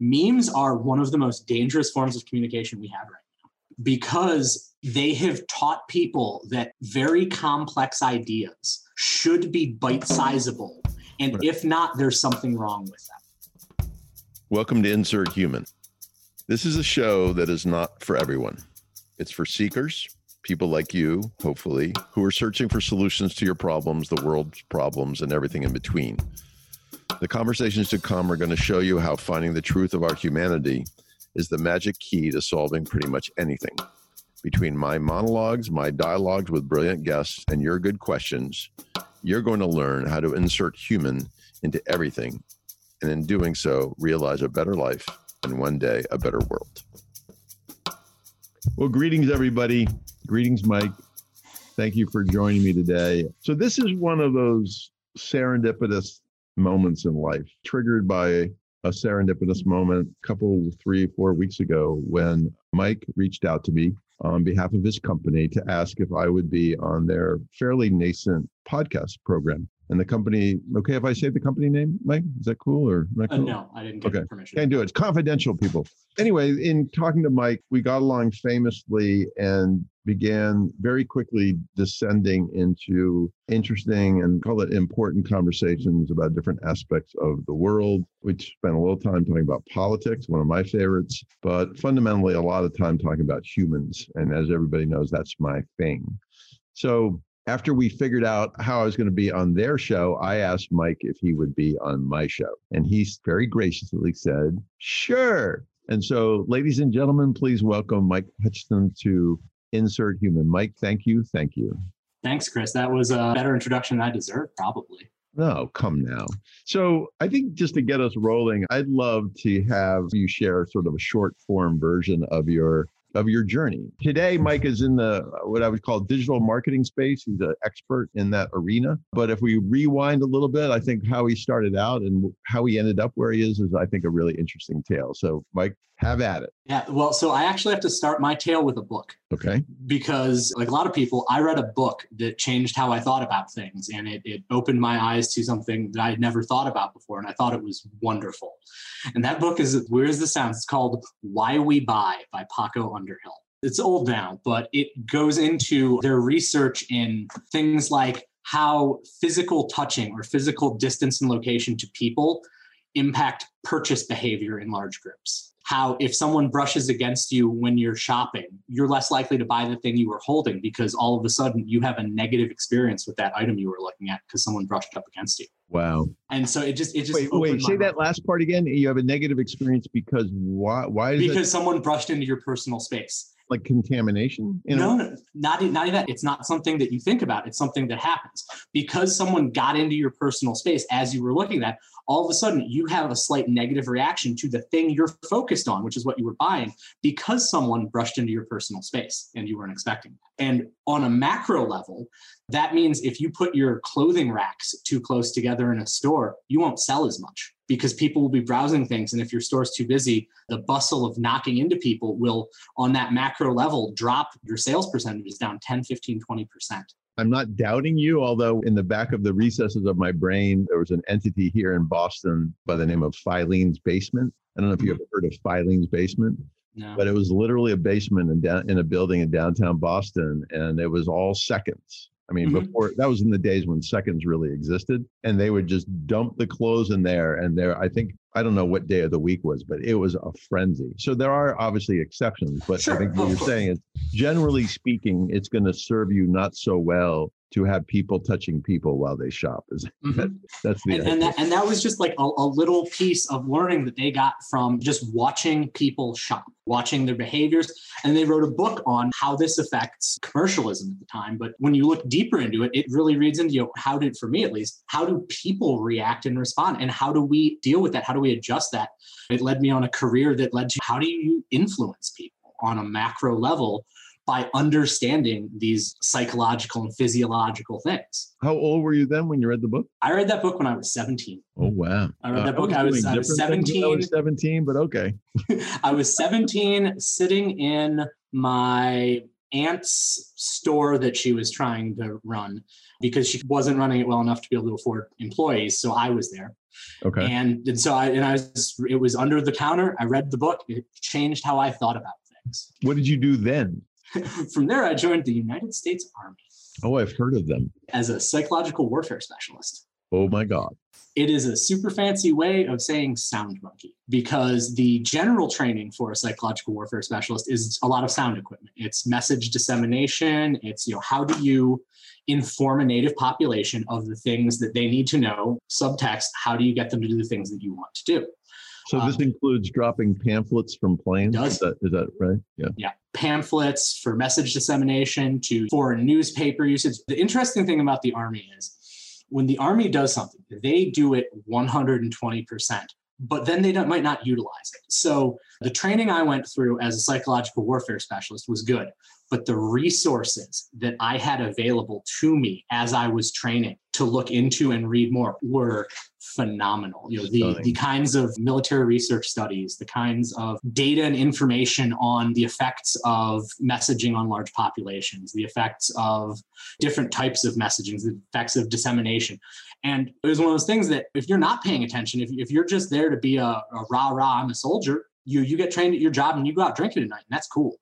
Memes are one of the most dangerous forms of communication we have right now because they have taught people that very complex ideas should be bite sizable. And if not, there's something wrong with them. Welcome to Insert Human. This is a show that is not for everyone. It's for seekers, people like you, hopefully, who are searching for solutions to your problems, the world's problems, and everything in between. The conversations to come are going to show you how finding the truth of our humanity is the magic key to solving pretty much anything. Between my monologues, my dialogues with brilliant guests, and your good questions, you're going to learn how to insert human into everything, and in doing so, realize a better life and one day a better world. Well, greetings, everybody. Greetings, Mike. Thank you for joining me today. So, this is one of those serendipitous moments in life, triggered by a serendipitous moment a couple, three, four weeks ago when Mike reached out to me on behalf of his company to ask if I would be on their fairly nascent podcast program. And the company, okay, if I say the company name, Mike, is that cool or not uh, cool? Uh, no, I didn't get okay. permission. Can't do it. It's confidential, people. Anyway, in talking to Mike, we got along famously and began very quickly descending into interesting and call it important conversations about different aspects of the world. We spent a little time talking about politics, one of my favorites, but fundamentally a lot of time talking about humans. And as everybody knows, that's my thing. So after we figured out how I was going to be on their show, I asked Mike if he would be on my show. And he very graciously said, sure. And so, ladies and gentlemen, please welcome Mike Hutchinson to Insert Human. Mike, thank you. Thank you. Thanks, Chris. That was a better introduction than I deserved, probably. No, come now. So I think just to get us rolling, I'd love to have you share sort of a short form version of your of your journey. Today, Mike is in the uh, what I would call digital marketing space. He's an expert in that arena. But if we rewind a little bit, I think how he started out and how he ended up where he is is, I think, a really interesting tale. So, Mike, have at it. Yeah. Well, so I actually have to start my tale with a book. Okay. Because, like a lot of people, I read a book that changed how I thought about things and it, it opened my eyes to something that I had never thought about before. And I thought it was wonderful. And that book is, where is the sound? It's called Why We Buy by Paco Underhill. It's old now, but it goes into their research in things like how physical touching or physical distance and location to people impact purchase behavior in large groups how if someone brushes against you when you're shopping, you're less likely to buy the thing you were holding because all of a sudden you have a negative experience with that item you were looking at because someone brushed up against you. Wow. And so it just it just wait wait say mind. that last part again. You have a negative experience because why why because that? someone brushed into your personal space like contamination? No, no, not, not even that. It's not something that you think about. It's something that happens because someone got into your personal space as you were looking at all of a sudden you have a slight negative reaction to the thing you're focused on, which is what you were buying, because someone brushed into your personal space and you weren't expecting that. And on a macro level, that means if you put your clothing racks too close together in a store, you won't sell as much because people will be browsing things. And if your store's too busy, the bustle of knocking into people will, on that macro level, drop your sales percentages down 10, 15, 20%. I'm not doubting you, although in the back of the recesses of my brain, there was an entity here in Boston by the name of Filene's Basement. I don't know if you mm-hmm. ever heard of Filene's Basement, no. but it was literally a basement in, down, in a building in downtown Boston, and it was all seconds. I mean, mm-hmm. before that was in the days when seconds really existed, and they would just dump the clothes in there. And there, I think, I don't know what day of the week was, but it was a frenzy. So there are obviously exceptions, but sure. I think what you're saying is generally speaking, it's going to serve you not so well to have people touching people while they shop. Is mm-hmm. that, that's the and, and, that, and that was just like a, a little piece of learning that they got from just watching people shop, watching their behaviors. And they wrote a book on how this affects commercialism at the time. But when you look deeper into it, it really reads into you know, how did, for me at least, how do people react and respond? And how do we deal with that? How do we adjust that? It led me on a career that led to how do you influence people on a macro level by understanding these psychological and physiological things. How old were you then when you read the book? I read that book when I was 17. Oh wow. I read that uh, book. I was, I was 17. I was 17, but okay. I was 17 sitting in my aunt's store that she was trying to run because she wasn't running it well enough to be able to afford employees. So I was there. Okay. And, and so I, and I was, it was under the counter. I read the book. It changed how I thought about things. What did you do then? From there, I joined the United States Army. Oh, I've heard of them. As a psychological warfare specialist. Oh my God. It is a super fancy way of saying sound monkey because the general training for a psychological warfare specialist is a lot of sound equipment. It's message dissemination. It's, you know, how do you inform a native population of the things that they need to know? Subtext, how do you get them to do the things that you want to do? So this um, includes dropping pamphlets from planes. Does. Is that, is that right? Yeah. Yeah. Pamphlets for message dissemination to foreign newspaper usage. The interesting thing about the Army is when the Army does something, they do it 120%, but then they might not utilize it. So the training I went through as a psychological warfare specialist was good, but the resources that I had available to me as I was training to look into and read more were phenomenal. You know, the, the kinds of military research studies, the kinds of data and information on the effects of messaging on large populations, the effects of different types of messaging, the effects of dissemination. And it was one of those things that if you're not paying attention, if, if you're just there to be a, a rah rah, I'm a soldier, you you get trained at your job and you go out drinking at night, and that's cool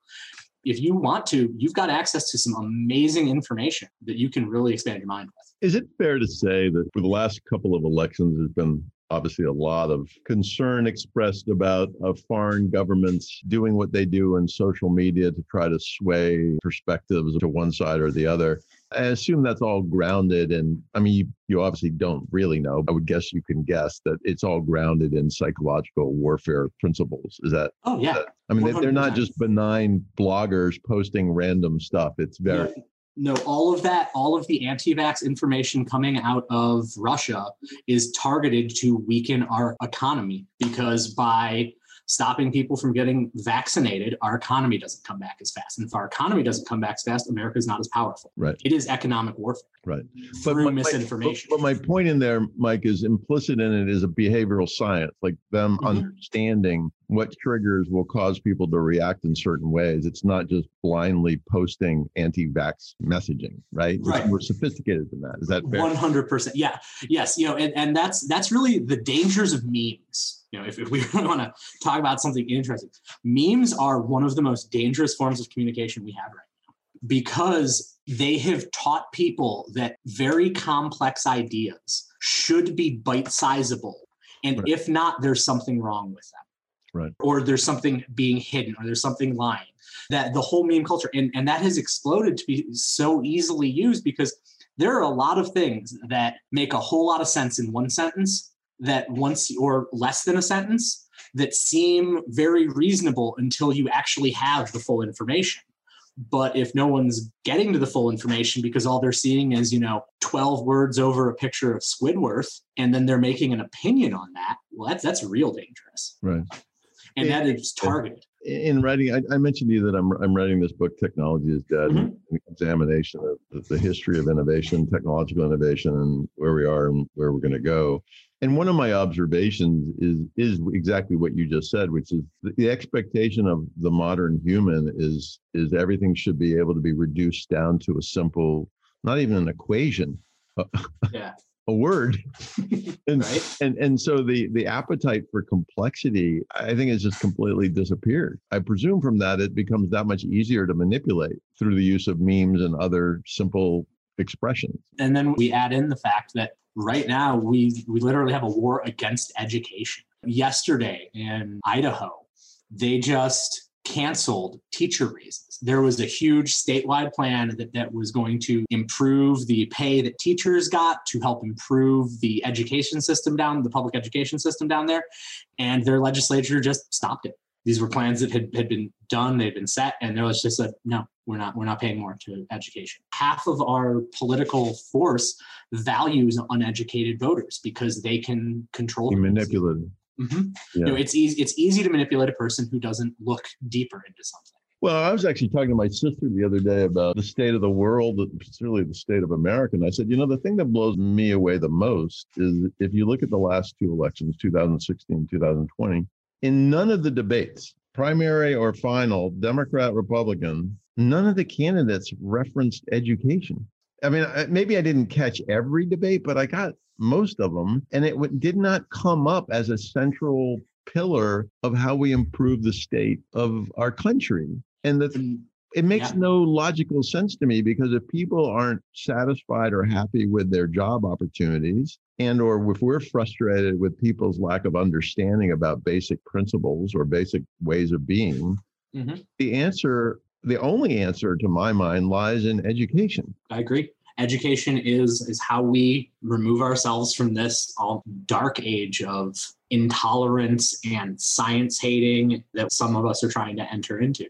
if you want to, you've got access to some amazing information that you can really expand your mind with. Is it fair to say that for the last couple of elections, there's been obviously a lot of concern expressed about uh, foreign governments doing what they do in social media to try to sway perspectives to one side or the other. I assume that's all grounded in, I mean, you, you obviously don't really know. I would guess you can guess that it's all grounded in psychological warfare principles. Is that? Oh, yeah. That, I mean, 100%. they're not just benign bloggers posting random stuff. It's very. Yeah no, all of that, all of the anti vax information coming out of Russia is targeted to weaken our economy because by stopping people from getting vaccinated, our economy doesn't come back as fast. And if our economy doesn't come back as fast, America is not as powerful. Right. It is economic warfare. Right. Through but misinformation. But, but, my point in there, Mike, is implicit in it is a behavioral science, like them mm-hmm. understanding what triggers will cause people to react in certain ways. It's not just blindly posting anti-vax messaging, right? Right. It's more sophisticated than that. Is that fair? One hundred percent. Yeah. Yes. You know, and, and that's that's really the dangers of memes. You know, if, if we really want to talk about something interesting, memes are one of the most dangerous forms of communication we have right now because they have taught people that very complex ideas should be bite sizable. And right. if not, there's something wrong with them right. or there's something being hidden or there's something lying that the whole meme culture and, and that has exploded to be so easily used because there are a lot of things that make a whole lot of sense in one sentence that once or less than a sentence that seem very reasonable until you actually have the full information. But if no one's getting to the full information because all they're seeing is you know 12 words over a picture of squidward and then they're making an opinion on that well that's that's real dangerous. Right and that is targeted. In writing, I, I, mentioned to you that I'm, I'm writing this book, Technology is Dead, mm-hmm. an examination of the history of innovation, technological innovation, and where we are and where we're going to go. And one of my observations is is exactly what you just said, which is the, the expectation of the modern human is is everything should be able to be reduced down to a simple, not even an equation, yeah a word. And, right? and and so the the appetite for complexity i think has just completely disappeared. I presume from that it becomes that much easier to manipulate through the use of memes and other simple expressions. And then we add in the fact that right now we we literally have a war against education. Yesterday in idaho they just canceled teacher raises. There was a huge statewide plan that, that was going to improve the pay that teachers got to help improve the education system down, the public education system down there. And their legislature just stopped it. These were plans that had, had been done, they'd been set, and there was just a no, we're not, we're not paying more to education. Half of our political force values uneducated voters because they can control manipulated. Mm-hmm. Yeah. You know, it's easy. It's easy to manipulate a person who doesn't look deeper into something. Well, I was actually talking to my sister the other day about the state of the world, particularly the state of America. And I said, you know, the thing that blows me away the most is if you look at the last two elections, 2016, 2020, in none of the debates, primary or final, Democrat, Republican, none of the candidates referenced education. I mean, maybe I didn't catch every debate, but I got most of them, and it w- did not come up as a central pillar of how we improve the state of our country. And the, it makes yeah. no logical sense to me because if people aren't satisfied or happy with their job opportunities, and or if we're frustrated with people's lack of understanding about basic principles or basic ways of being, mm-hmm. the answer the only answer to my mind lies in education. I agree. Education is is how we remove ourselves from this all dark age of intolerance and science hating that some of us are trying to enter into.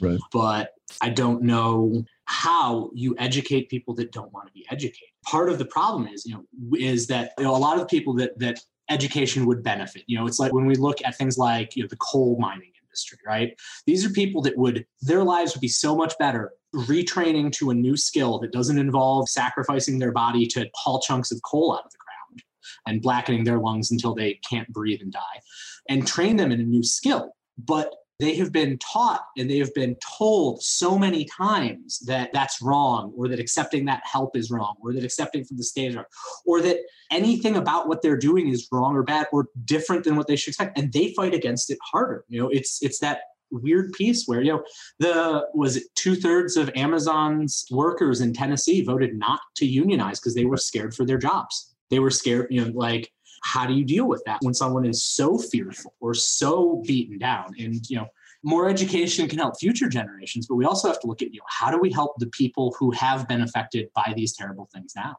Right. But I don't know how you educate people that don't want to be educated. Part of the problem is, you know, is that you know, a lot of people that that education would benefit. You know, it's like when we look at things like you know the coal mining industry, right? These are people that would, their lives would be so much better retraining to a new skill that doesn't involve sacrificing their body to haul chunks of coal out of the ground and blackening their lungs until they can't breathe and die and train them in a new skill. But they have been taught and they have been told so many times that that's wrong or that accepting that help is wrong or that accepting from the state wrong or that anything about what they're doing is wrong or bad or different than what they should expect. And they fight against it harder. You know it's it's that weird piece where you know the was it two-thirds of amazon's workers in tennessee voted not to unionize because they were scared for their jobs. They were scared you know like how do you deal with that when someone is so fearful or so beaten down? And you know more education can help future generations but we also have to look at you know how do we help the people who have been affected by these terrible things now?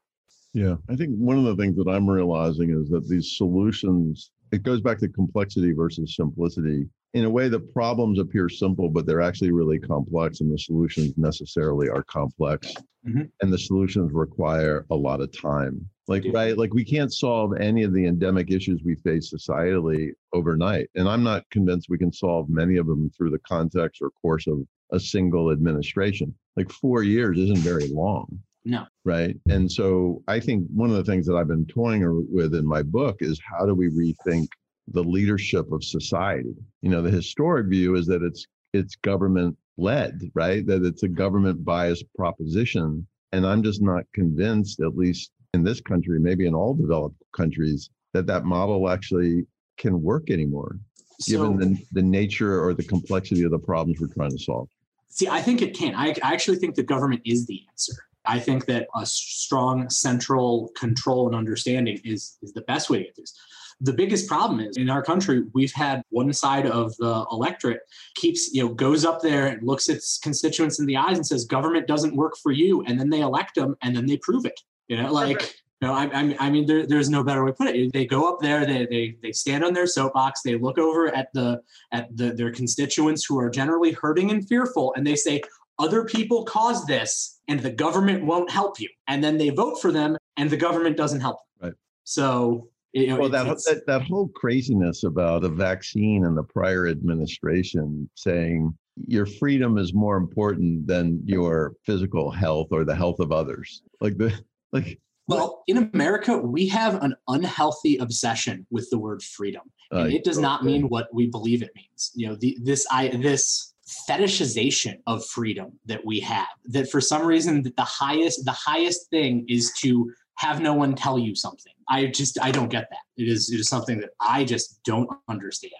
Yeah i think one of the things that i'm realizing is that these solutions it goes back to complexity versus simplicity in a way the problems appear simple but they're actually really complex and the solutions necessarily are complex. Mm-hmm. and the solutions require a lot of time. Like right like we can't solve any of the endemic issues we face societally overnight. And i'm not convinced we can solve many of them through the context or course of a single administration. Like four years isn't very long. No. Right? And so i think one of the things that i've been toying with in my book is how do we rethink the leadership of society. You know, the historic view is that it's it's government led, right? That it's a government biased proposition. And I'm just not convinced, at least in this country, maybe in all developed countries, that that model actually can work anymore, so, given the, the nature or the complexity of the problems we're trying to solve. See, I think it can. I, I actually think the government is the answer. I think that a strong central control and understanding is is the best way to get this. The biggest problem is in our country, we've had one side of the electorate keeps, you know, goes up there and looks its constituents in the eyes and says, government doesn't work for you. And then they elect them and then they prove it. You know, like, you know, I, I mean, there, there's no better way to put it. They go up there, they, they, they stand on their soapbox, they look over at the, at the, their constituents who are generally hurting and fearful, and they say, other people caused this and the government won't help you. And then they vote for them and the government doesn't help them. Right. So you know, well, that, that, that whole craziness about the vaccine and the prior administration saying your freedom is more important than your physical health or the health of others. Like the like. Well, in America, we have an unhealthy obsession with the word freedom, and uh, it does not mean what we believe it means. You know, the, this I this fetishization of freedom that we have. That for some reason, that the highest the highest thing is to have no one tell you something. I just I don't get that. It is it is something that I just don't understand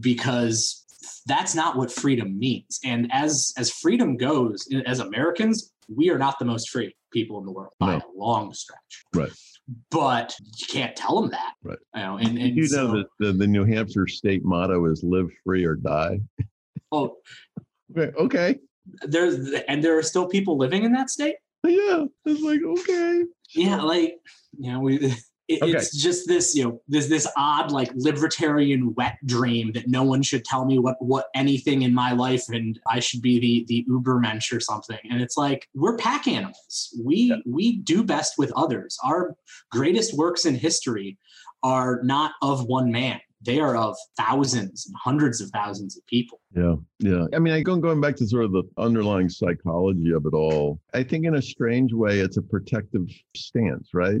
because that's not what freedom means. And as as freedom goes, as Americans, we are not the most free people in the world by no. a long stretch. Right. But you can't tell them that. Right. You know, and, and you so, know that the, the New Hampshire state motto is live free or die. Oh, okay. okay. There's and there are still people living in that state. Yeah, it's like okay. Yeah, like you know, we it, okay. it's just this you know this this odd like libertarian wet dream that no one should tell me what what anything in my life and i should be the the ubermensch or something and it's like we're pack animals we yeah. we do best with others our greatest works in history are not of one man they are of thousands and hundreds of thousands of people. Yeah, yeah. I mean, I go going back to sort of the underlying psychology of it all. I think in a strange way, it's a protective stance, right?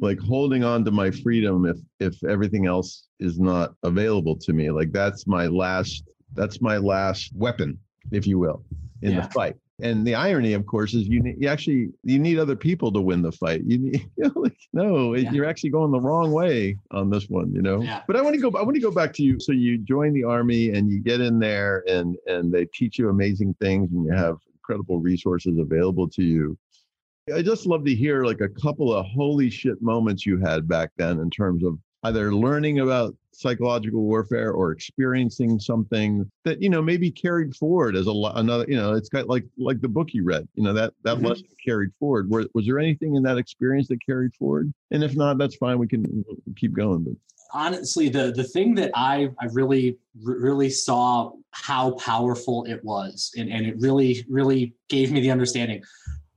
Like holding on to my freedom if if everything else is not available to me. Like that's my last that's my last weapon, if you will, in yeah. the fight. And the irony, of course, is you, need, you actually you need other people to win the fight. You need you know, like, no, yeah. you're actually going the wrong way on this one, you know. Yeah. But I want to go. I want to go back to you. So you join the army and you get in there, and and they teach you amazing things, and you have incredible resources available to you. I just love to hear like a couple of holy shit moments you had back then in terms of either learning about psychological warfare or experiencing something that you know maybe carried forward as a another you know it's got like like the book you read you know that that mm-hmm. lesson carried forward. Was, was there anything in that experience that carried forward? And if not that's fine we can keep going but. Honestly the the thing that i i really really saw how powerful it was and and it really really gave me the understanding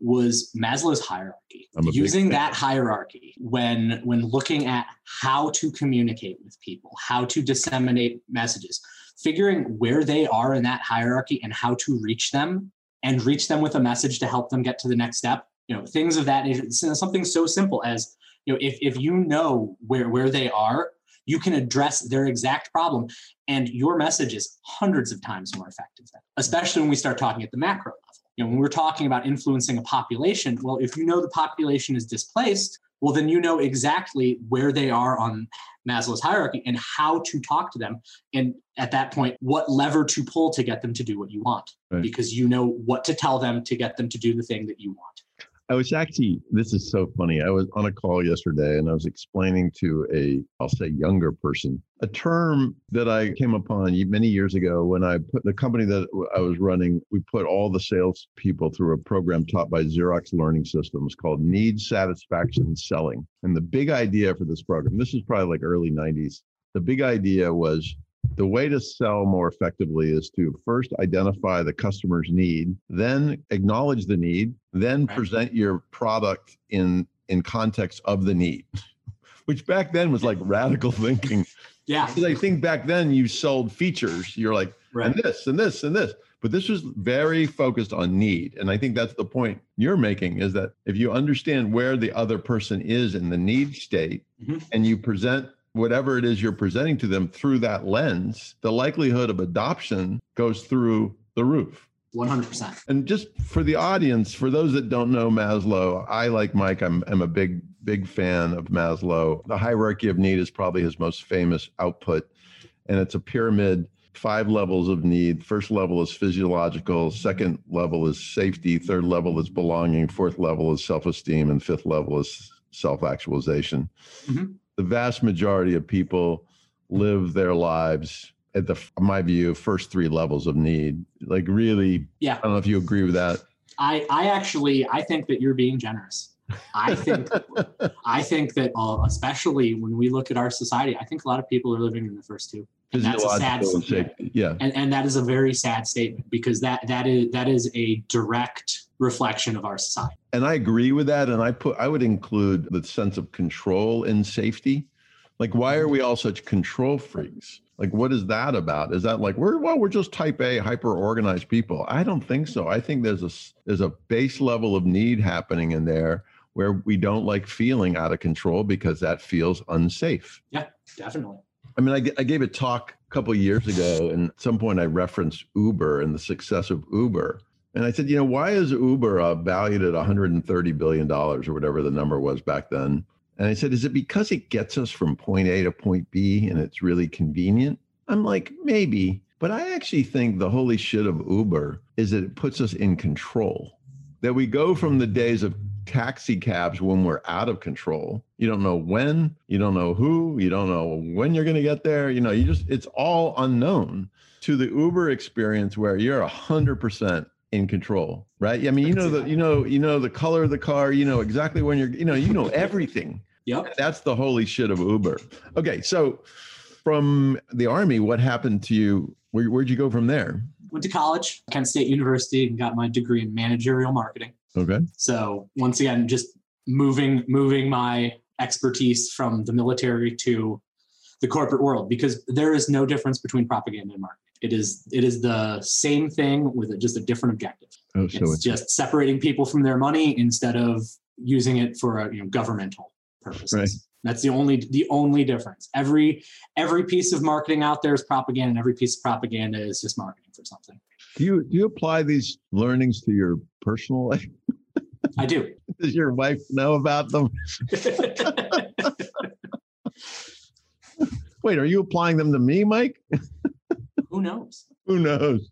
was Maslow's hierarchy. Using that hierarchy when when looking at how to communicate with people, how to disseminate messages, figuring where they are in that hierarchy and how to reach them and reach them with a message to help them get to the next step. You know, things of that nature. Something so simple as you know, if if you know where where they are, you can address their exact problem, and your message is hundreds of times more effective. Especially when we start talking at the macro level you know, when we're talking about influencing a population, well, if you know the population is displaced, well, then you know exactly where they are on Maslow's hierarchy and how to talk to them. And at that point, what lever to pull to get them to do what you want, right. because you know what to tell them to get them to do the thing that you want. I was actually, this is so funny. I was on a call yesterday and I was explaining to a, I'll say younger person, a term that I came upon many years ago when I put the company that I was running, we put all the sales people through a program taught by Xerox Learning Systems called Need Satisfaction Selling. And the big idea for this program, this is probably like early 90s, the big idea was the way to sell more effectively is to first identify the customer's need, then acknowledge the need, then right. present your product in in context of the need, which back then was like radical thinking. Yeah. Because I think back then you sold features. You're like, right. and this and this and this. But this was very focused on need. And I think that's the point you're making is that if you understand where the other person is in the need state mm-hmm. and you present whatever it is you're presenting to them through that lens, the likelihood of adoption goes through the roof. 100%. And just for the audience, for those that don't know Maslow, I like Mike, I'm, I'm a big, big fan of Maslow. The hierarchy of need is probably his most famous output. And it's a pyramid, five levels of need. First level is physiological, second level is safety, third level is belonging, fourth level is self esteem, and fifth level is self actualization. Mm-hmm the vast majority of people live their lives at the my view first three levels of need. Like really yeah. I don't know if you agree with that. I i actually i think that you're being generous. I think i think that uh, especially when we look at our society i think a lot of people are living in the first two. And that's a sad statement. yeah. And, and that is a very sad statement because that that is that is a direct reflection of our society. And I agree with that. And I put I would include the sense of control and safety. Like, why are we all such control freaks? Like, what is that about? Is that like we're well, we're just type A, hyper organized people? I don't think so. I think there's a there's a base level of need happening in there where we don't like feeling out of control because that feels unsafe. Yeah, definitely. I mean, I, I gave a talk a couple years ago, and at some point I referenced Uber and the success of Uber. And I said, you know, why is Uber uh, valued at 130 billion dollars or whatever the number was back then? And I said, is it because it gets us from point A to point B and it's really convenient? I'm like, maybe, but I actually think the holy shit of Uber is that it puts us in control. That we go from the days of taxi cabs when we're out of control. You don't know when, you don't know who, you don't know when you're going to get there. You know, you just, it's all unknown to the Uber experience where you're 100% in control, right? I mean, you know the you know you know the color of the car, you know exactly when you're you know you know everything. Yep. That's the holy shit of Uber. Okay, so from the army, what happened to you? Where, where'd you go from there? Went to college, Kent State University, and got my degree in managerial marketing. Okay. So once again, just moving moving my expertise from the military to the corporate world because there is no difference between propaganda and marketing. It is it is the same thing with a, just a different objective. Oh, so it's, it's just separating people from their money instead of using it for a, you know governmental purposes. Right. That's the only the only difference. Every every piece of marketing out there is propaganda, and every piece of propaganda is just marketing for something. Do you do you apply these learnings to your personal life? I do. Does your wife know about them? Wait, are you applying them to me, Mike? Who knows? Who knows?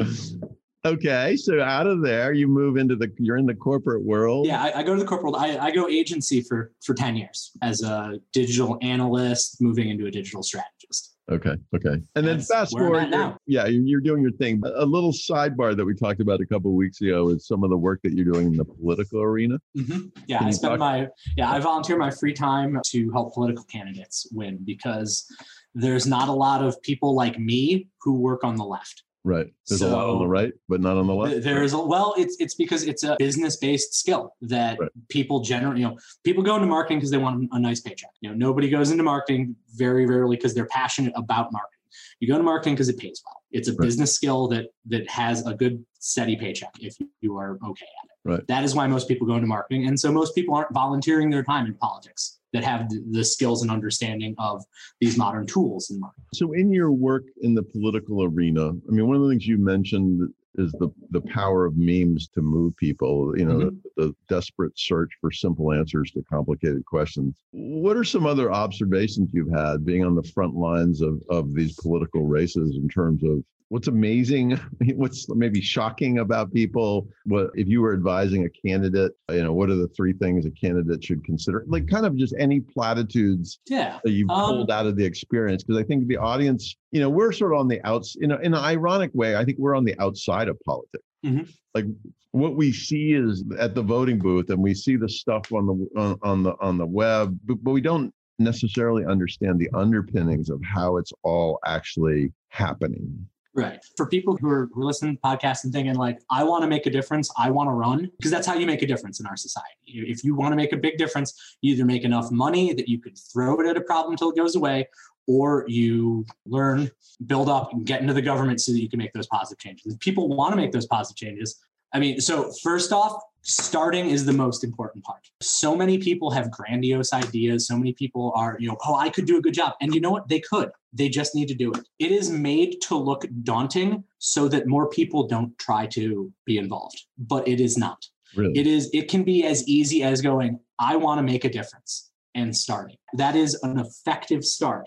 okay, so out of there, you move into the you're in the corporate world. Yeah, I, I go to the corporate world. I, I go agency for for ten years as a digital analyst, moving into a digital strategist. Okay. Okay. And then That's fast forward. now. Yeah, you're, you're doing your thing. A little sidebar that we talked about a couple of weeks ago is some of the work that you're doing in the political arena. Mhm. Yeah, Can I spend talk- my yeah I volunteer my free time to help political candidates win because there's not a lot of people like me who work on the left. Right. There's a lot on the right, but not on the left. There's a well, it's it's because it's a business based skill that Right. people generally, you know, people go into marketing because they want a nice paycheck. You know, nobody goes into marketing very rarely because they're passionate about marketing. You go to marketing because it pays well. It's a Right. business skill that that has a good steady paycheck if you are okay at it. Right. That is why most people go into marketing, and so most people aren't volunteering their time in politics that have the, skills and understanding of these modern tools in marketing. So, in your work in the political arena, I mean, one of the things you mentioned is the the power of memes to move people. You know, Mhm. the, the desperate search for simple answers to complicated questions. What are some other observations you've had being on the front lines of of these political races in terms of what's amazing, what's maybe shocking about people? What if you were advising a candidate? You know, what are the three things a candidate should consider? Like, kind of just any platitudes Yeah. that you've Um, pulled out of the experience because i think the audience you know we're sort of on the outs you know in an ironic way i think we're on the outside of politics Mhm. like what we see is at the voting booth and we see the stuff on the on, on the on the web but, but we don't necessarily understand the underpinnings of how it's all actually happening Right. For people who are, listening to podcasts and thinking like, I want to make a difference, I want to run, because that's how you make a difference in our society. If you want to make a big difference, you either make enough money that you could throw it at a problem until it goes away, or you learn, build up, and get into the government so that you can make those positive changes. If people want to make those positive changes, I mean, so first off, starting is the most important part. So many people have grandiose ideas. So many people are, you know, oh, I could do a good job. And you know what? They could. They just need to do it. It is made to look daunting so that more people don't try to be involved, but it is not. really It is, it can be as easy as going, I want to make a difference and starting. That is an effective start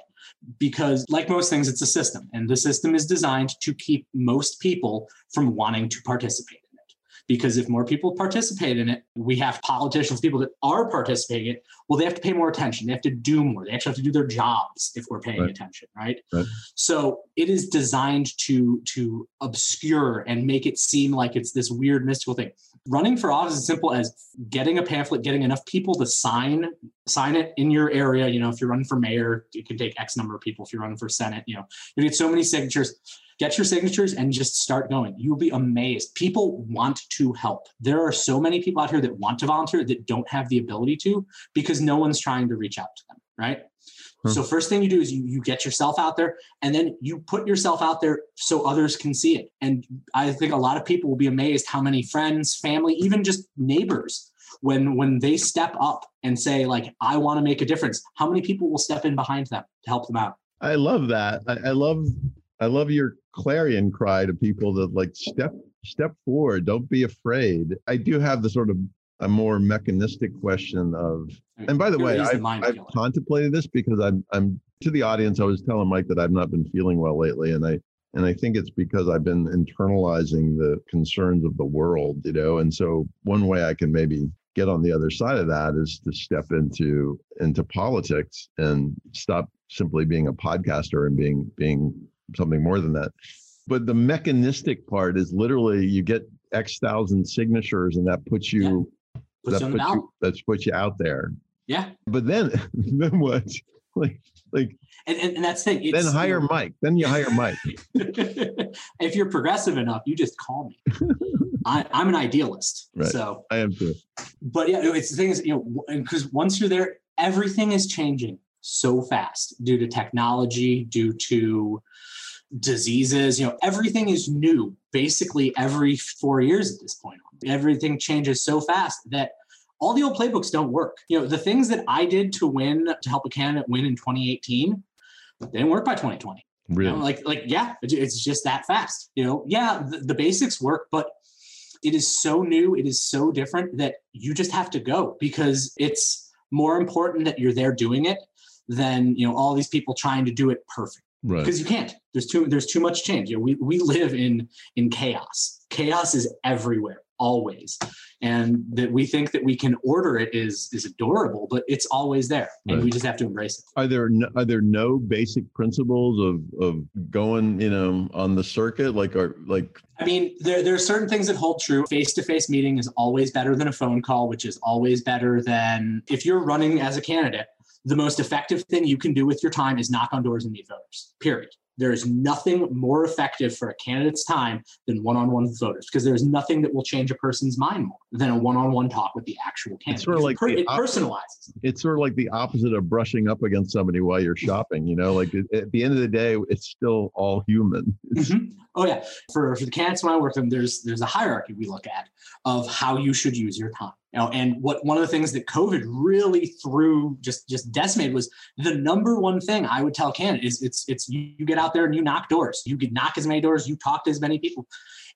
because, like most things, it's a system, and the system is designed to keep most people from wanting to participate. Because if more people participate in it, we have politicians, people that are participating in it, well, they have to pay more attention. They have to do more. They actually have to do their jobs if we're paying Right. attention, right? Right. So it is designed to to obscure and make it seem like it's this weird mystical thing. Running for office is as simple as getting a pamphlet, getting enough people to sign sign it in your area. You know, if you're running for mayor, it can take X number of people. If you're running for Senate, you know, you get so many signatures. Get your signatures and just start going. You'll be amazed. People want to help. There are so many people out here that want to volunteer that don't have the ability to because no one's trying to reach out to them, right? Hmm. So first thing you do is you, you get yourself out there and then you put yourself out there so others can see it. And I think a lot of people will be amazed how many friends, family, even just neighbors, when when they step up and say like, I want to make a difference, how many people will step in behind them to help them out? i love that I, I love i love your clarion cry to people that like step step forward don't be afraid i do have the sort of a more mechanistic question of mm-hmm. And by the way, the I've, mind I've contemplated this because I'm I'm to the audience. I was telling Mike that I've not been feeling well lately, and I and I think it's because I've been internalizing the concerns of the world, you know. And so one way I can maybe get on the other side of that is to step into into politics and stop simply being a podcaster and being being something more than that. But the mechanistic part is literally you get X thousand signatures, and that puts you Puts that you on the puts you that's puts you out there. Yeah. But then then what? Like like And, and, and that's the thing. then hire Mike. Then you hire Mike. if you're progressive enough, you just call me. I, I'm an idealist. Right. So, I am too. but yeah, it's the thing is, you know, because once you're there, everything is changing so fast due to technology, due to diseases. You know, everything is new basically every four years at this point. Everything changes so fast that all the old playbooks don't work. You know, the things that I did to win to help a candidate win in 2018 they didn't work by 2020. Really? You know, like, like, yeah, it's just that fast. You know, yeah, the, the basics work, but it is so new, it is so different that you just have to go because it's more important that you're there doing it than you know all these people trying to do it perfect. Right. Because you can't. There's too there's too much change. You know, we we live in in chaos. Chaos is everywhere always. And that we think that we can order it is is adorable but it's always there and right. we just have to embrace it. Are there no, are there no basic principles of of going you know on the circuit? Like are like i mean there there are certain things that hold true. Face to face meeting is always better than a phone call which is always better than if you're running as a candidate the most effective thing you can do with your time is knock on doors and meet voters period there is nothing more effective for a candidate's time than one-on-one voters because there's nothing that will change a person's mind more than a one-on-one talk with the actual candidate. It's sort of like it, op- personalizes. It's sort of like the opposite of brushing up against somebody while you're shopping. You know, like at the end of the day, it's still all human. Mm-hmm. Oh yeah, for for the candidates when I work with them, there's there's a hierarchy we look at of how you should use your time. You know, and what one of the things that COVID really threw just just decimated was the number one thing I would tell candidates is it's it's you, you get out there and you knock doors. You could knock as many doors, you talk to as many people.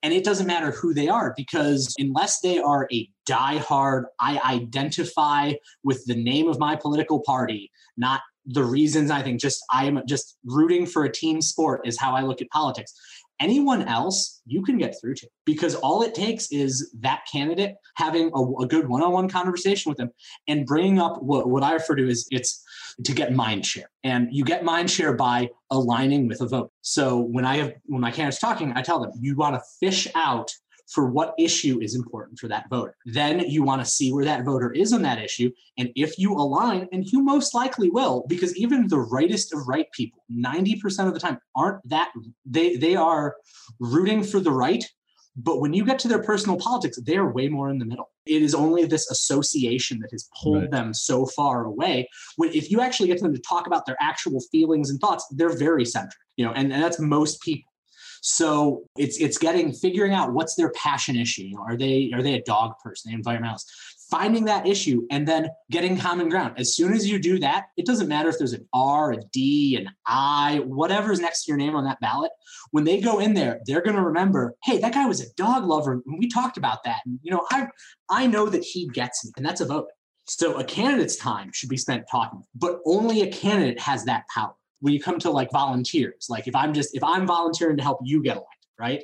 And it doesn't matter who they are because unless they are a diehard, I identify with the name of my political party, not the reasons I think just I am just rooting for a team sport is how I look at politics. Anyone else you can get through to because all it takes is that candidate having a, a good one-on-one conversation with them and bringing up what, what i refer to as it's to get mind share and you get mind share by aligning with a vote so when i have when my candidate's talking i tell them you want to fish out for what issue is important for that voter. Then you want to see where that voter is on that issue. And if you align, and you most likely will, because even the rightest of right people, 90% of the time, aren't that they they are rooting for the right. But when you get to their personal politics, they are way more in the middle. It is only this association that has pulled right. them so far away. When if you actually get them to talk about their actual feelings and thoughts, they're very centric. You know, and, and that's most people so it's it's getting figuring out what's their passion issue. You know, are they are they a dog person, an environmentalist? Finding that issue and then getting common ground. As soon as you do that, it doesn't matter if there's an R, a D, an I, whatever's next to your name on that ballot. When they go in there, they're going to remember, hey, that guy was a dog lover. And we talked about that. And you know, I I know that he gets me, and that's a vote. So a candidate's time should be spent talking, but only a candidate has that power when you come to like volunteers, like if I'm just if I'm volunteering to help you get elected, right?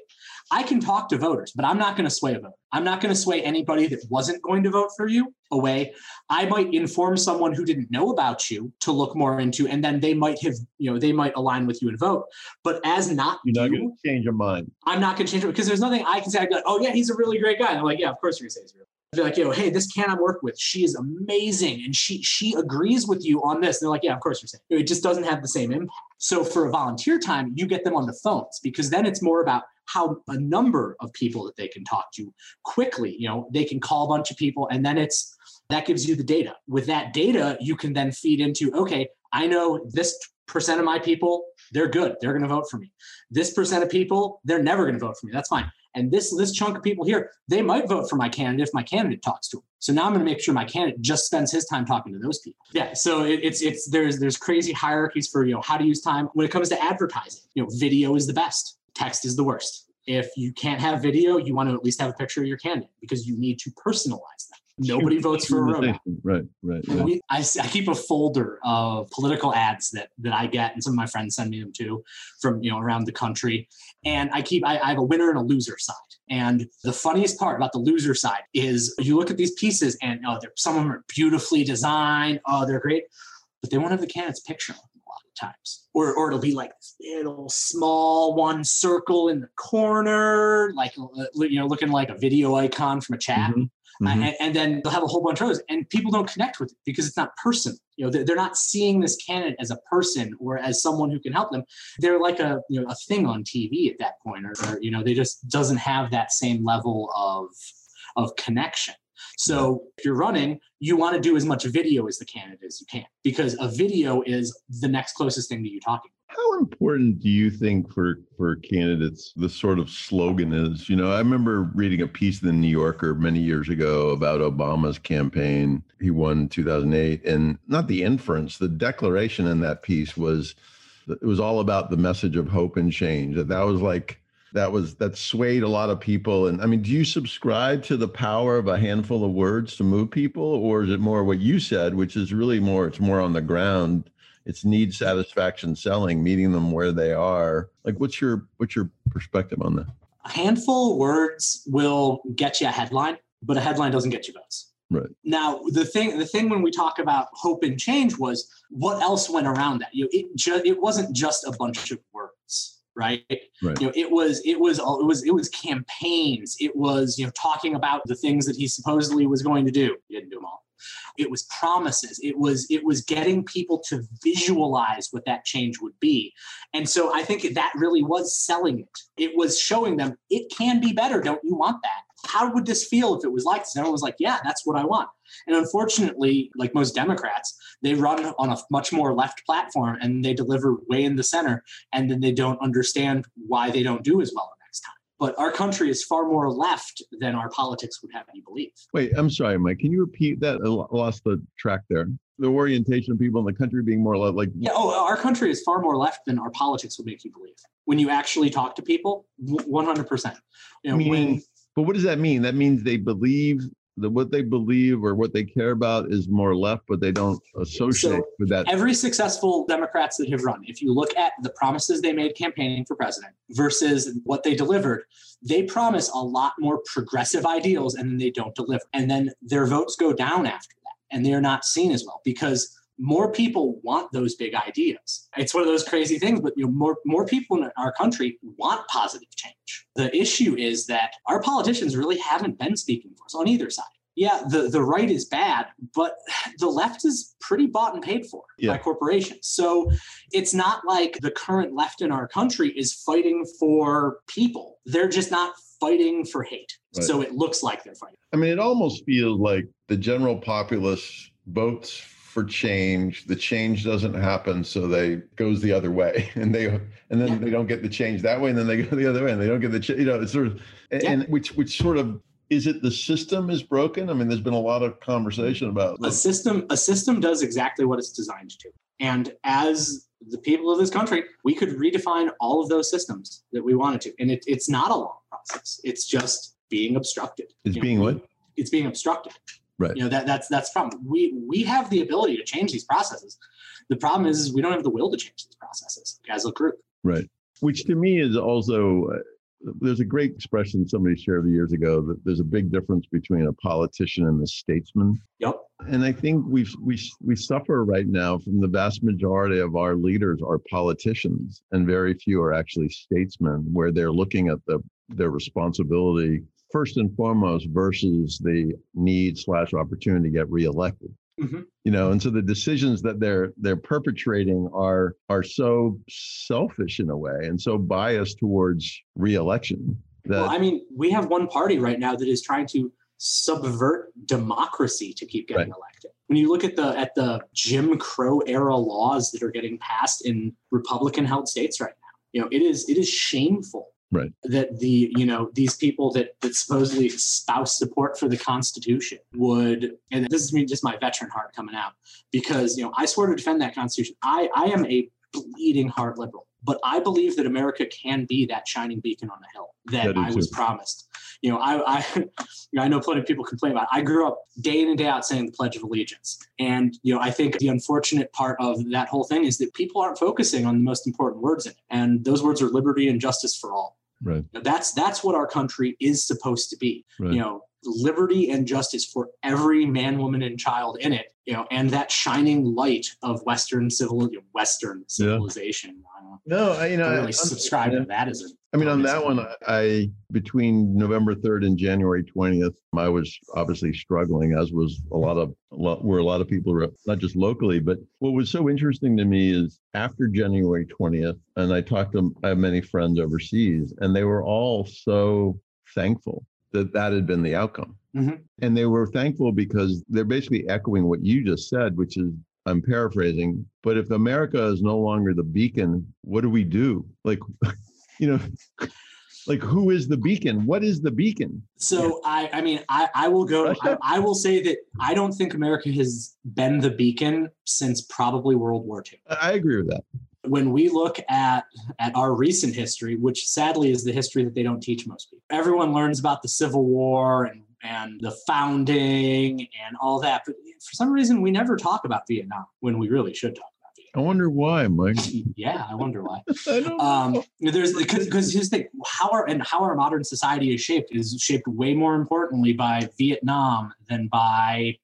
I can talk to voters, but I'm not going to sway a vote. I'm not going to sway anybody that wasn't going to vote for you away. I might inform someone who didn't know about you to look more into, and then they might have, you know, they might align with you and vote. But as not you're not you, going to change your mind. I'm not going to change it because there's nothing I can say. I'd be like, oh yeah, he's a really great guy. And I'm like, yeah, of course you're going to say he's real be like, know, hey, this can I work with. She is amazing, and she she agrees with you on this. And they're like, yeah, of course you're saying. It just doesn't have the same impact. So for a volunteer time, you get them on the phones because then it's more about how a number of people that they can talk to quickly. You know, they can call a bunch of people, and then it's that gives you the data. With that data, you can then feed into, okay, I know this percent of my people, they're good. They're going to vote for me. This percent of people, they're never going to vote for me. That's fine. And this this chunk of people here, they might vote for my candidate if my candidate talks to them. So now I'm going to make sure my candidate just spends his time talking to those people. Yeah. So it, it's it's there's there's crazy hierarchies for you know how to use time when it comes to advertising. You know, video is the best. Text is the worst. If you can't have video, you want to at least have a picture of your candidate because you need to personalize them. Nobody votes for a robot. Right, right. right. We, I, I, keep a folder of political ads that that I get, and some of my friends send me them too, from you know around the country. And I keep I, I have a winner and a loser side. And the funniest part about the loser side is you look at these pieces, and oh, some of them are beautifully designed. Oh, they're great, but they won't have the candidate's picture on them a lot of times, or or it'll be like this little small one circle in the corner, like uh, you know, looking like a video icon from a chat. Mm-hmm Mm-hmm. and, and, then they'll have a whole bunch of those, and people don't connect with it because it's not personal. You know, they're, they're, not seeing this candidate as a person or as someone who can help them. They're like a you know a thing on TV at that point, or, or you know, they just doesn't have that same level of of connection. So if you're running, you want to do as much video as the candidate as you can because a video is the next closest thing to you talking. How important do you think for for candidates the sort of slogan is? You know, I remember reading a piece in the New Yorker many years ago about Obama's campaign. He won 2008, and not the inference, the declaration in that piece was it was all about the message of hope and change. That that was like that was that swayed a lot of people. And I mean, do you subscribe to the power of a handful of words to move people, or is it more what you said, which is really more it's more on the ground? It's need satisfaction selling, meeting them where they are. Like, what's your what's your perspective on that? A handful of words will get you a headline, but a headline doesn't get you votes. Right. Now, the thing the thing when we talk about hope and change was what else went around that. You know, it just it wasn't just a bunch of words right? right? You know, it was it was it was it was campaigns. It was you know talking about the things that he supposedly was going to do. He didn't do them all. It was promises. It was it was getting people to visualize what that change would be, and so I think that really was selling it. It was showing them it can be better. Don't you want that? How would this feel if it was like this? And everyone was like, yeah, that's what I want. And unfortunately, like most Democrats, they run on a much more left platform and they deliver way in the center. And then they don't understand why they don't do as well. But our country is far more left than our politics would have you believe. Wait, I'm sorry, Mike. Can you repeat that? I lost the track there. The orientation of people in the country being more left, like. Yeah, oh, our country is far more left than our politics would make you believe. When you actually talk to people, 100%. You know, Meaning, when, but what does that mean? That means they believe that what they believe or what they care about is more left, but they don't associate So, with that. every successful Democrats that have run, if you look at the promises they made campaigning for president versus what they delivered, they promise a lot more progressive ideals and then they don't deliver. And then their votes go down after that and they're not seen as well because more people want those big ideas. It's one of those crazy things, but you know, more more people in our country want positive change. The issue is that our politicians really haven't been speaking for us on either side. Yeah, the, the right is bad, but the left is pretty bought and paid for Yeah. by corporations. So it's not like the current left in our country is fighting for people. They're just not fighting for hate. Right. So it looks like they're fighting. I mean, it almost feels like the general populace votes for change. The change doesn't happen, so they goes the other way, and they and then Yeah. they don't get the change that way, and then they go the other way, and they don't get the change you know it's sort of and, Yeah. and which which sort of is it the system is broken? I mean, there's been a lot of conversation about a system a system does exactly what it's designed to. And as the people of this country we could redefine all of those systems that we wanted to. And it, it's not a long process. It's just being obstructed. It's You know, being what? It's being obstructed Right. you know that that's that's the problem. We we have the ability to change these processes. The problem is, is we don't have the will to change these processes as a group. Right. Which to me is also uh, there's a great expression somebody shared years ago that there's a big difference between a politician and a statesman. Yep. And I think we we we suffer right now from the vast majority of our leaders are politicians, and very few are actually statesmen, where they're looking at the their responsibility first and foremost versus the need slash opportunity to get reelected. Mhm. You know, and so the decisions that they're they're perpetrating are are so selfish in a way and so biased towards reelection that well i mean we have one party right now that is trying to subvert democracy to keep getting elected when you look at the at the jim crow era laws that are getting passed in republican held states right now you know it is it is shameful Right. that the you know these people that that supposedly espouse support for the constitution would and this is me just my veteran heart coming out because you know i swore to defend that constitution i i am a bleeding heart liberal but i believe that america can be that shining beacon on the hill that i was too. promised you know i i you know, i know plenty of people complain about it. i grew up day in and day out saying the pledge of allegiance and you know i think the unfortunate part of that whole thing is that people aren't focusing on the most important words in it and those words are liberty and justice for all right, now, that's that's what our country is supposed to be. right. You know, liberty and justice for every man, woman, and child in it. You know, and that shining light of Western civil Western civilization. Don't no, I, you know, don't I- really subscribe to that as a. I mean, on that one, I- I between November third and January twentieth, I was obviously struggling, as was a lot of a lot, where a lot of people were not just locally. But what was so interesting to me is after January twentieth, and I talked to I have many friends overseas, and they were all so thankful that that had been the outcome, Mhm. and they were thankful because they're basically echoing what you just said, which is I'm paraphrasing, but if America is no longer the beacon, what do we do? Like, you know, like who is the beacon? What is the beacon? So I, I mean, I, I will go. I, I will say that I don't think America has been the beacon since probably World War II. I agree with that when we look at at our recent history which sadly is the history that they don't teach most people everyone learns about the civil war and and the founding and all that but for some reason we never talk about vietnam when we really should talk about vietnam. I wonder why mike. Yeah i wonder why. I don't um there's because here's the thing how our and how our modern society is shaped is shaped way more importantly by vietnam than by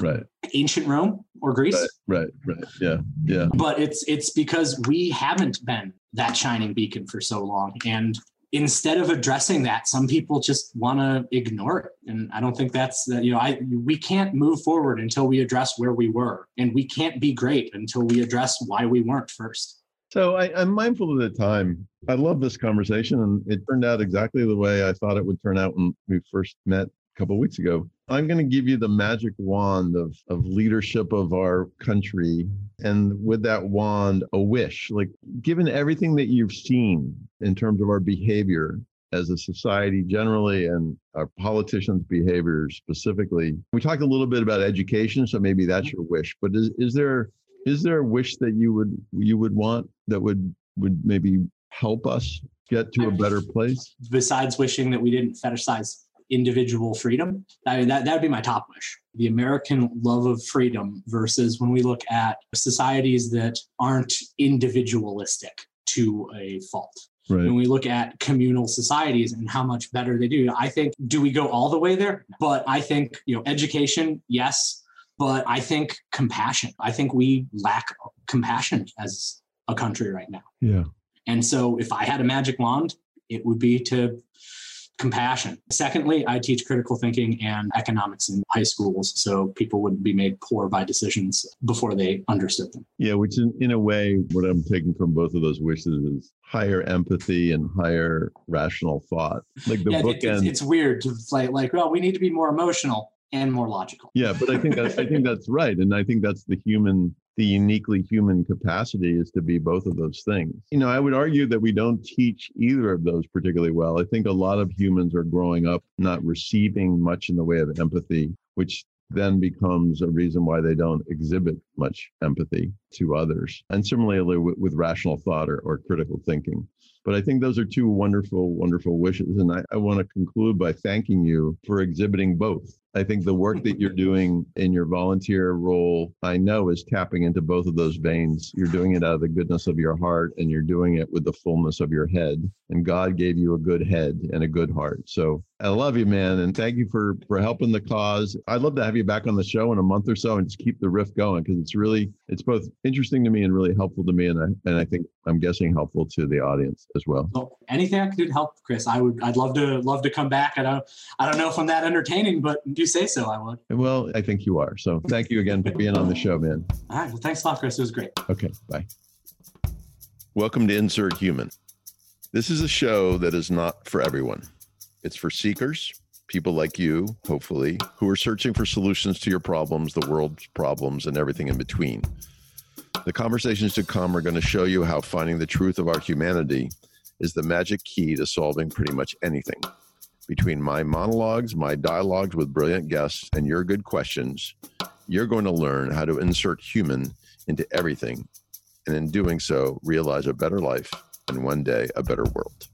right. ancient rome or greece. Right, right right. Yeah yeah. But it's it's because we haven't been that shining beacon for so long and instead of addressing that some people just want to ignore it. And i don't think that's you know i we can't move forward until we address where we were. And we can't be great until we address why we weren't first. So I, am mindful of the time. I love this conversation, and it turned out exactly the way I thought it would turn out when we first met couple weeks ago. I'm going to give you the magic wand of, of leadership of our country. And with that wand, a wish. Like, given everything that you've seen in terms of our behavior as a society generally and our politicians' behavior specifically, we talked a little bit about education. So maybe that's your wish. But is, is there is there a wish that you would you would want that would would maybe help us get to a better place besides wishing that we didn't fetishize individual freedom. I mean, that that would be my top wish. The American love of freedom versus when we look at societies that aren't individualistic to a fault. Right. When we look at communal societies and how much better they do, I think do we go all the way there? But I think you know education, yes, but I think compassion. I think we lack compassion as a country right now. Yeah. And so if I had a magic wand, it would be to compassion. Secondly, I teach critical thinking and economics in high schools so people wouldn't be made poor by decisions before they understood them. Yeah, which in, in a way, what I'm taking from both of those wishes is higher empathy and higher rational thought. Like the yeah, it's, it's, weird to like, like, well, we need to be more emotional and more logical. Yeah, but I think that, I think that's right, and I think that's the human the uniquely human capacity is to be both of those things. You know, I would argue that we don't teach either of those particularly well. I think a lot of humans are growing up not receiving much in the way of empathy, which then becomes a reason why they don't exhibit much empathy to others. And similarly with, with rational thought or, or critical thinking. But I think those are two wonderful, wonderful wishes. And I, I want to conclude by thanking you for exhibiting both. I think the work that you're doing in your volunteer role, I know is tapping into both of those veins. You're doing it out of the goodness of your heart and you're doing it with the fullness of your head. And God gave you a good head and a good heart. So I love you, man. And thank you for for helping the cause. I'd love to have you back on the show in a month or so and just keep the riff going because it's really it's both interesting to me and really helpful to me. And I and I think I'm guessing helpful to the audience as well. well anything I can do to help, Chris, I would. I'd love to love to come back. I don't. I don't know if I'm that entertaining, but do say so, I would. Well, I think you are. So thank you again for being on the show, man. All right. Well, thanks a lot, Chris. It was great. Okay. Bye. Welcome to Insert Human. This is a show that is not for everyone. It's for seekers, people like you, hopefully, who are searching for solutions to your problems, the world's problems, and everything in between. The conversations to come are going to show you how finding the truth of our humanity is the magic key to solving pretty much anything. Between my monologues, my dialogues with brilliant guests, and your good questions, you're going to learn how to insert human into everything, and in doing so, realize a better life and one day a better world.